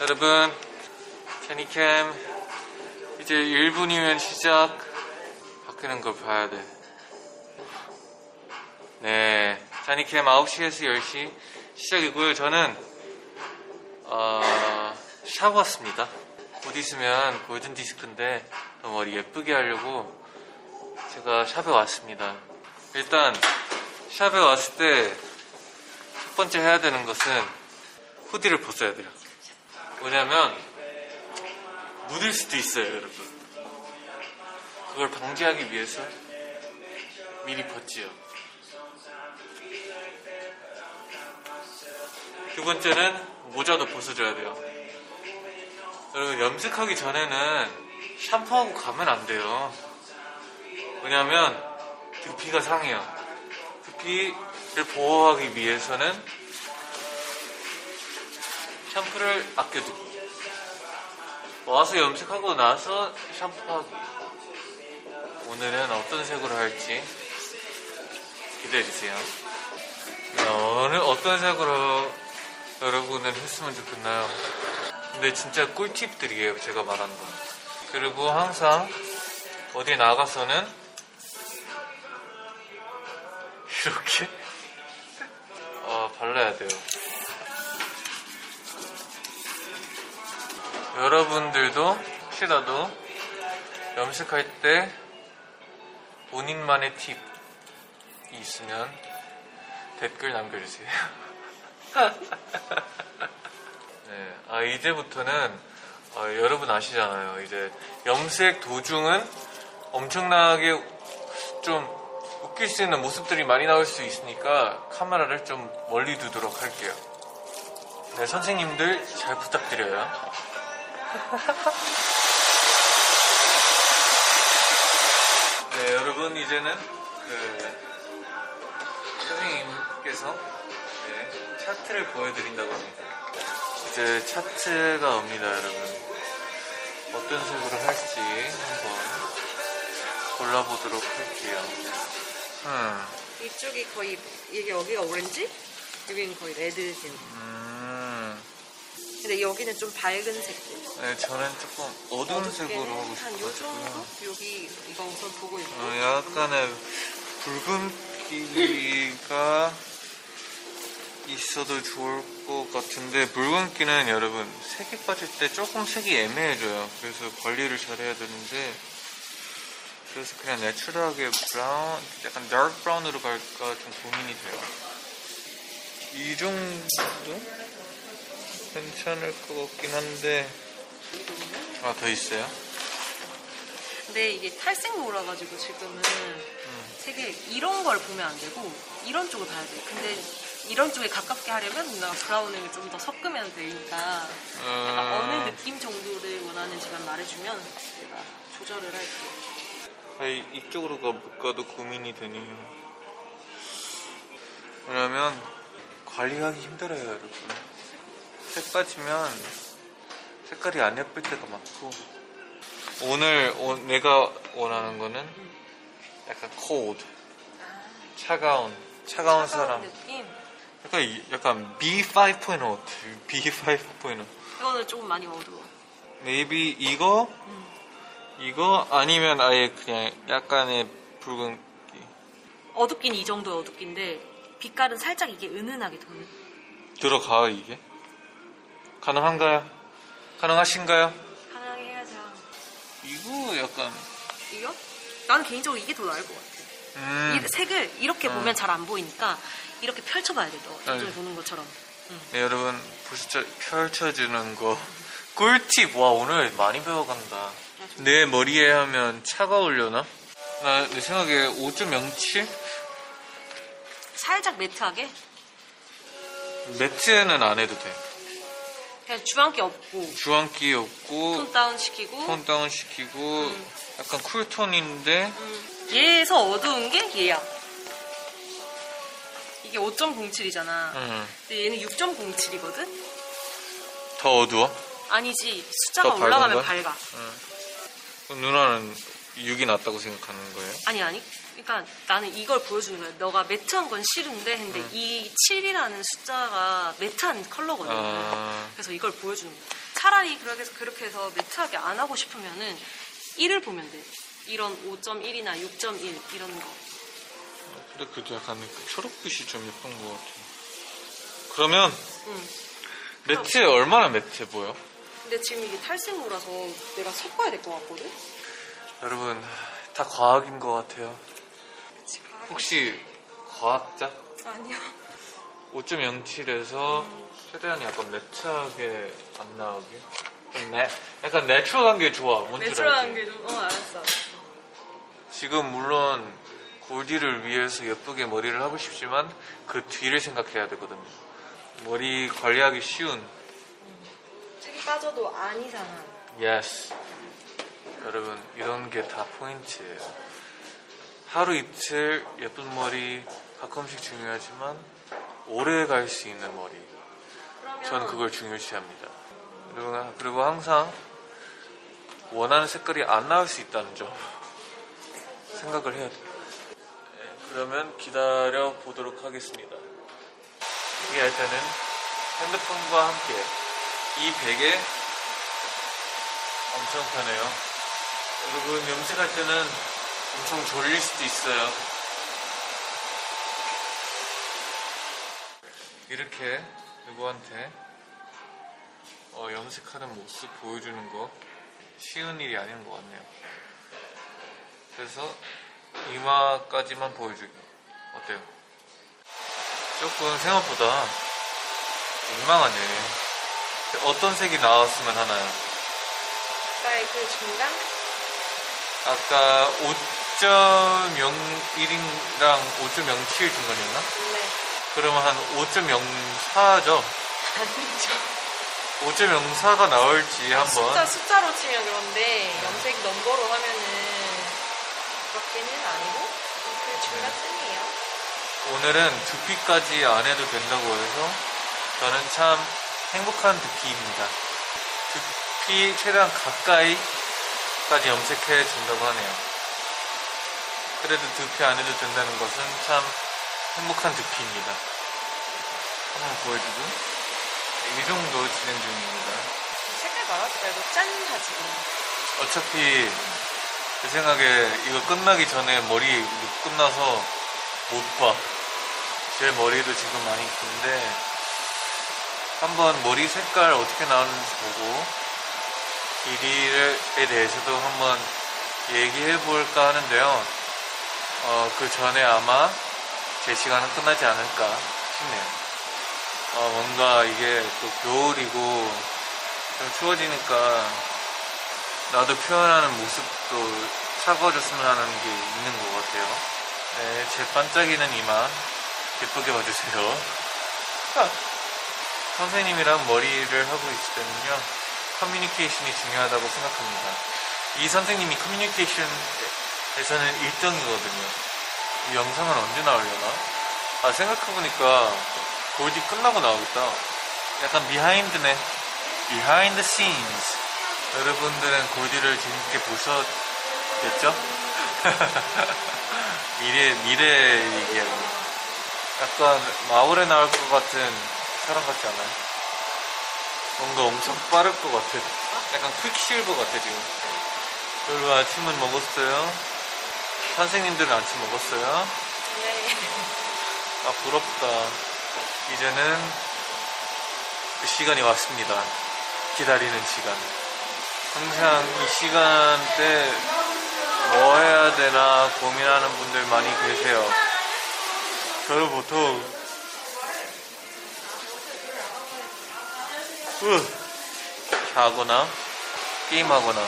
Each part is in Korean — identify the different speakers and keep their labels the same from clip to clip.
Speaker 1: 여러분, 제니캠 이제 1분이면 시작. 바뀌는 걸 봐야 돼. 네, 제니캠 9시에서 10시 시작이고요. 저는 어, 샤워 왔습니다. 곧 있으면 골든 디스크인데 머리 예쁘게 하려고 제가 샵에 왔습니다. 일단 샵에 왔을 때 첫 번째 해야 되는 것은 후디를 벗어야 돼요. 왜냐면 묻을 수도 있어요, 여러분. 그걸 방지하기 위해서 미리 벗지요. 두 번째는 모자도 벗어줘야 돼요. 여러분 염색하기 전에는 샴푸하고 가면 안 돼요. 왜냐면 두피가 상해요. 두피를 보호하기 위해서는 샴푸를 아껴두고. 와서 염색하고 나서 샴푸하기 오늘은 어떤 색으로 할지 기대해주세요. 오늘 어떤 색으로 여러분은 했으면 좋겠나요? 근데 진짜 꿀팁들이에요 제가 말한 거. 그리고 항상 어디 나가서는 이렇게 여러분들도 혹시 라도 염색할 때 본인만의 팁이 있으면 댓글 남겨주세요. 네, 아 이제부터는 아, 여러분 아시잖아요. 이제 염색 도중은 엄청나게 좀 웃길 수 있는 모습들이 많이 나올 수 있으니까 카메라를 좀 멀리 두도록 할게요. 네, 선생님들 잘 부탁드려요. 네, 여러분 이제는 그 선생님께서 네, 차트를 보여드린다고 합니다. 이제 차트가 옵니다, 여러분. 어떤 색으로 할지 한번 골라보도록 할게요. 음,
Speaker 2: 이쪽이 거의 이게 여기가 오렌지, 여기는 거의 레드색.
Speaker 1: 음,
Speaker 2: 근데 여기는 좀 밝은 색.
Speaker 1: 네, 저는 조금 어두운 색으로 하고
Speaker 2: 한요
Speaker 1: 싶어가지고요.
Speaker 2: 정도? 여기 이거 우선 보고 있고.
Speaker 1: 어, 약간의 붉은기가 있어도 좋을 것 같은데 붉은기는 여러분 색이 빠질 때 조금 색이 애매해져요. 그래서 관리를 잘해야 되는데 그래서 그냥 natural하게 brown, 약간 dark brown으로 갈까 좀 고민이 돼요. 이 정도 괜찮을 것 같긴 한데 아 더 있어요?
Speaker 2: 근데 이게 탈색모라 가지고 지금은 색을 이런 걸 보면 안 되고 이런 쪽을 봐야 돼. 근데 이런 쪽에 가깝게 하려면 누나가 brown을 좀 더 섞으면 되니까 약간
Speaker 1: 음.
Speaker 2: 어느 느낌 정도를 원하는지만 말해주면 내가 조절을 할게.
Speaker 1: 아니, 이쪽으로 가도 고민이 되네요. 왜냐면 관리하기 힘들어요, 여러분. 색 빠지면 색깔이 안 예쁠 때가 많고. 오늘 오- 내가 원하는 거는 약간 cold, 차가운, 차가운 사람.
Speaker 2: 느낌.
Speaker 1: 약간, 이- 약간 B5.0 어때? B5.0.
Speaker 2: 이거는 조금 많이 어두워.
Speaker 1: maybe 이거 이거 아니면 아예 그냥 약간의 붉은
Speaker 2: 어둡긴 이 정도 어둡긴데 빛깔은 살짝 이게 은은하게 도는.
Speaker 1: 들어가 이게 가능한가요? 가능하신가요?
Speaker 2: 편하게 해야죠.
Speaker 1: 이거 약간
Speaker 2: 이거? 나는 개인적으로 이게 더 나을 것 같아.
Speaker 1: 음,
Speaker 2: 이 색을 이렇게
Speaker 1: 음.
Speaker 2: 보면 잘 안 보이니까 이렇게 펼쳐봐야 돼. 너
Speaker 1: 아유.
Speaker 2: 요즘에 보는 것처럼.
Speaker 1: 네, 여러분 보시죠 펼쳐주는 거 꿀팁 와 오늘 많이 배워간다 내 머리에 하면 차가우려나? 나 내 생각에 5.07?
Speaker 2: 살짝 매트하게
Speaker 1: 매트는 안 해도 돼
Speaker 2: 그냥 주황기 없고
Speaker 1: 주황기 없고
Speaker 2: 톤 다운 시키고
Speaker 1: 톤 다운 시키고 약간 쿨톤인데
Speaker 2: 음. 얘에서 어두운 게 얘야. 이게 5.07이잖아.
Speaker 1: 음,
Speaker 2: 근데 얘는 6.07이거든?
Speaker 1: 더 어두워?
Speaker 2: 아니지. 숫자가
Speaker 1: 더 밝은
Speaker 2: 올라가면
Speaker 1: 거야?
Speaker 2: 밝아.
Speaker 1: 그럼 누나는 6이 낫다고 생각하는 거예요?
Speaker 2: 아니 아니. 그러니까 나는 이걸 보여주는 거야. 너가 매트한 건 싫은데 근데 이 7이라는 숫자가 매트한 컬러거든.
Speaker 1: 아,
Speaker 2: 그래서 이걸 보여주는 거야. 차라리 그렇게 해서, 그렇게 해서 매트하게 안 하고 싶으면은 1을 보면 돼. 이런 5.1이나 6.1 이런 거.
Speaker 1: 근데 그래도 약간 그 초록빛이 좀 예쁜 것 같아. 그러면
Speaker 2: 응.
Speaker 1: 매트에 얼마나 매트해 보여?
Speaker 2: 근데 지금 이게 탈색로라서 내가 섞어야 될 것 같거든?
Speaker 1: 여러분 다 과학인 것 같아요. 혹시 과학자?
Speaker 2: 아니요.
Speaker 1: 5.07에서 최대한 약간 매트하게 안 나오게. 좀 내, 약간 내추럴한 게 좋아. 뭔지
Speaker 2: 매트로한
Speaker 1: 알지?
Speaker 2: 게 좀, 어, 알았어.
Speaker 1: 지금 물론 골디를 위해서 예쁘게 머리를 하고 싶지만 그 뒤를 생각해야 되거든요. 머리 관리하기 쉬운
Speaker 2: 색이 빠져도 안 이상한.
Speaker 1: Yes. 여러분 이런 게 다 포인트예요. 하루 이틀 예쁜 머리 가끔씩 중요하지만 오래 갈 수 있는 머리. 저는 그걸 중요시합니다. 그리고, 그리고 항상 원하는 색깔이 안 나올 수 있다는 점 생각을 해야 돼요. 네, 그러면 기다려 보도록 하겠습니다. 이게 할 때는 핸드폰과 함께 이 베개 엄청 편해요. 여러분 염색할 때는 엄청 졸릴 수도 있어요. 이렇게 누구한테 어, 염색하는 모습 보여주는 거 쉬운 일이 아닌 것 같네요. 그래서 이마까지만 보여주기 어때요? 조금 생각보다 민망하네. 어떤 색이 나왔으면 하나요?
Speaker 2: 나의 그 중간?
Speaker 1: 아까 5.01이랑 5.07 중간이었나?
Speaker 2: 네.
Speaker 1: 그러면 한 5.04죠?
Speaker 2: 아니죠.
Speaker 1: 5.04가 나올지 한번
Speaker 2: 숫자, 숫자로 치면 그런데 염색 넘버로 하면은 그렇게는 아니고 그 중간쯤이에요.
Speaker 1: 오늘은 두피까지 안 해도 된다고 해서 저는 참 행복한 두피입니다. 두피 최대한 가까이 까지 염색해 준다고 하네요. 그래도 두피 안 해도 된다는 것은 참 행복한 두피입니다. 한번 보여주고 이 정도 진행 중입니다.
Speaker 2: 색깔 말하지 말고 짠 하지.
Speaker 1: 어차피 제 생각에 이거 끝나기 전에 머리 끝나서 못 봐. 제 머리도 지금 많이 긴데 한번 머리 색깔 어떻게 나오는지 보고 길이에 대해서도 한번 얘기해 볼까 하는데요. 어, 그 전에 아마 제 시간은 끝나지 않을까 싶네요. 어, 뭔가 이게 또 겨울이고 좀 추워지니까 나도 표현하는 모습도 차가워졌으면 하는 게 있는 것 같아요. 네, 제 반짝이는 이마 예쁘게 봐주세요. 아, 선생님이랑 머리를 하고 있을 때는요, 커뮤니케이션이 중요하다고 생각합니다. 이 선생님이 커뮤니케이션에서는 1등이거든요. 이 영상은 언제 나오려나? 아, 생각해보니까 골디 끝나고 나오겠다. 약간 behind네. Behind scenes. 여러분들은 골디를 재밌게 보셨겠죠? 미래, 미래 얘기하고. 약간 마블에 나올 것 같은 사람 같지 않아요? 뭔가 엄청 빠를 것 같아. 약간 퀵실버 같아, 지금. 여러분 아침은 먹었어요? 선생님들은 아침 먹었어요?
Speaker 2: 네.
Speaker 1: 아, 부럽다. 이제는 그 시간이 왔습니다. 기다리는 시간. 항상 이 시간대 뭐 해야 되나 고민하는 분들 많이 계세요. 저는 보통 자거나 게임하거나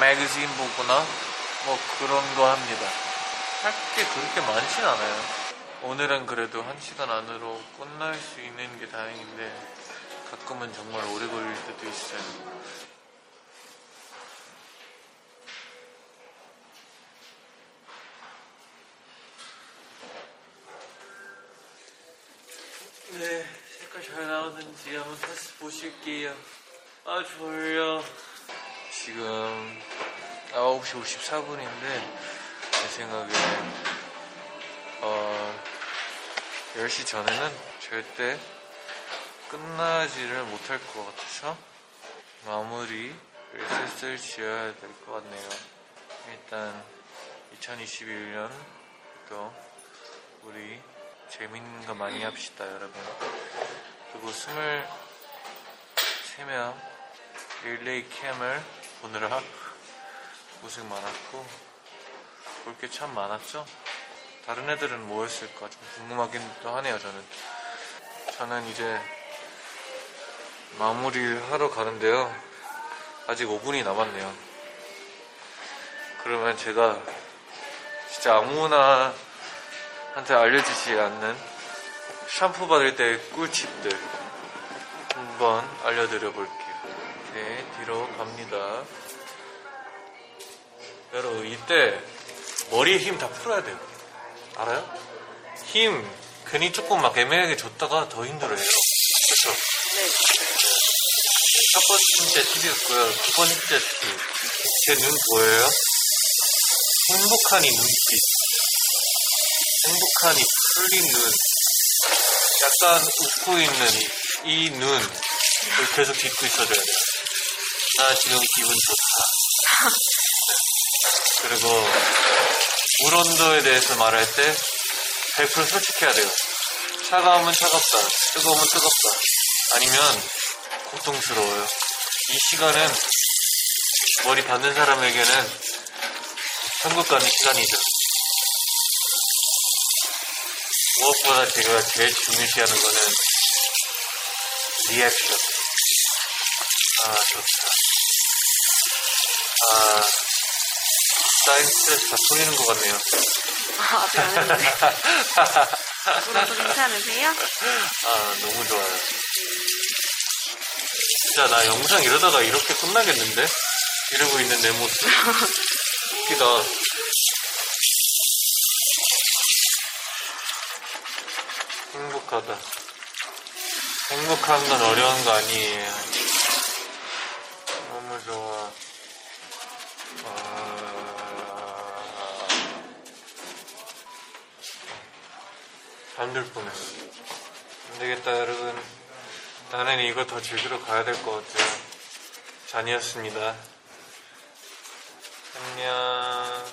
Speaker 1: 매거진 보거나 뭐 그런 거 합니다. 할 게 그렇게 많진 않아요. 오늘은 그래도 한 시간 안으로 끝날 수 있는 게 다행인데 가끔은 정말 오래 걸릴 때도 있어요. 네, 색깔 잘 나오는지 한번 다시 보실게요. 아, 졸려. 지금 9시 54분인데, 제 생각에, 어, 10시 전에는 절대 끝나지를 못할 것 같아서, 마무리를 슬슬 지어야 될 것 같네요. 일단 2021년도 우리 재밌는 거 많이 합시다, 여러분. 그리고 23명 릴레이 캠을 보느라 고생 많았고 볼 게 참 많았죠? 다른 애들은 뭐 했을까 좀 궁금하긴 또 하네요, 저는. 저는 이제 마무리를 하러 가는데요. 아직 5분이 남았네요. 그러면 제가 진짜 아무나 한테 알려주지 않는 샴푸 받을 때 꿀팁들 한번 알려드려 볼게요. 네, 뒤로 갑니다. 여러분, 이때 머리에 힘 다 풀어야 돼요. 알아요? 힘 괜히 조금 막 애매하게 줬다가 더 힘들어요.
Speaker 2: 네.
Speaker 1: 첫 번째 팁이었고요. 두 번째 팁. 제 눈 보여요? 행복한 이 눈빛. 행복한 이 풀린 눈. 약간 웃고 있는 이, 이 눈. 을 계속 딛고 있어줘야 돼요. 나 지금 기분 좋다. 네. 그리고 물 온도에 대해서 말할 때 100% 솔직해야 돼요. 차가우면 차갑다. 뜨거우면 뜨겁다. 아니면 고통스러워요. 이 시간은 머리 받는 사람에게는 천국 가는 시간이죠. 무엇보다 제가 제일 중요시하는 거는 리액션. 아, 좋다. 아, 스트레스 다 풀리는 것 같네요.
Speaker 2: 아, 안 했는데. 울어도 괜찮으세요?
Speaker 1: 아, 너무 좋아요. 진짜 나 영상 이러다가 이렇게 끝나겠는데? 이러고 있는 내 모습. 웃기다. 행복하다. 행복한 건 어려운 거 아니에요. 너무 좋아. 아... 잠들 뻔했어. 안 되겠다, 여러분. 나는 이거 더 즐기러 가야 될 것 같아요. 잔이었습니다. 안녕.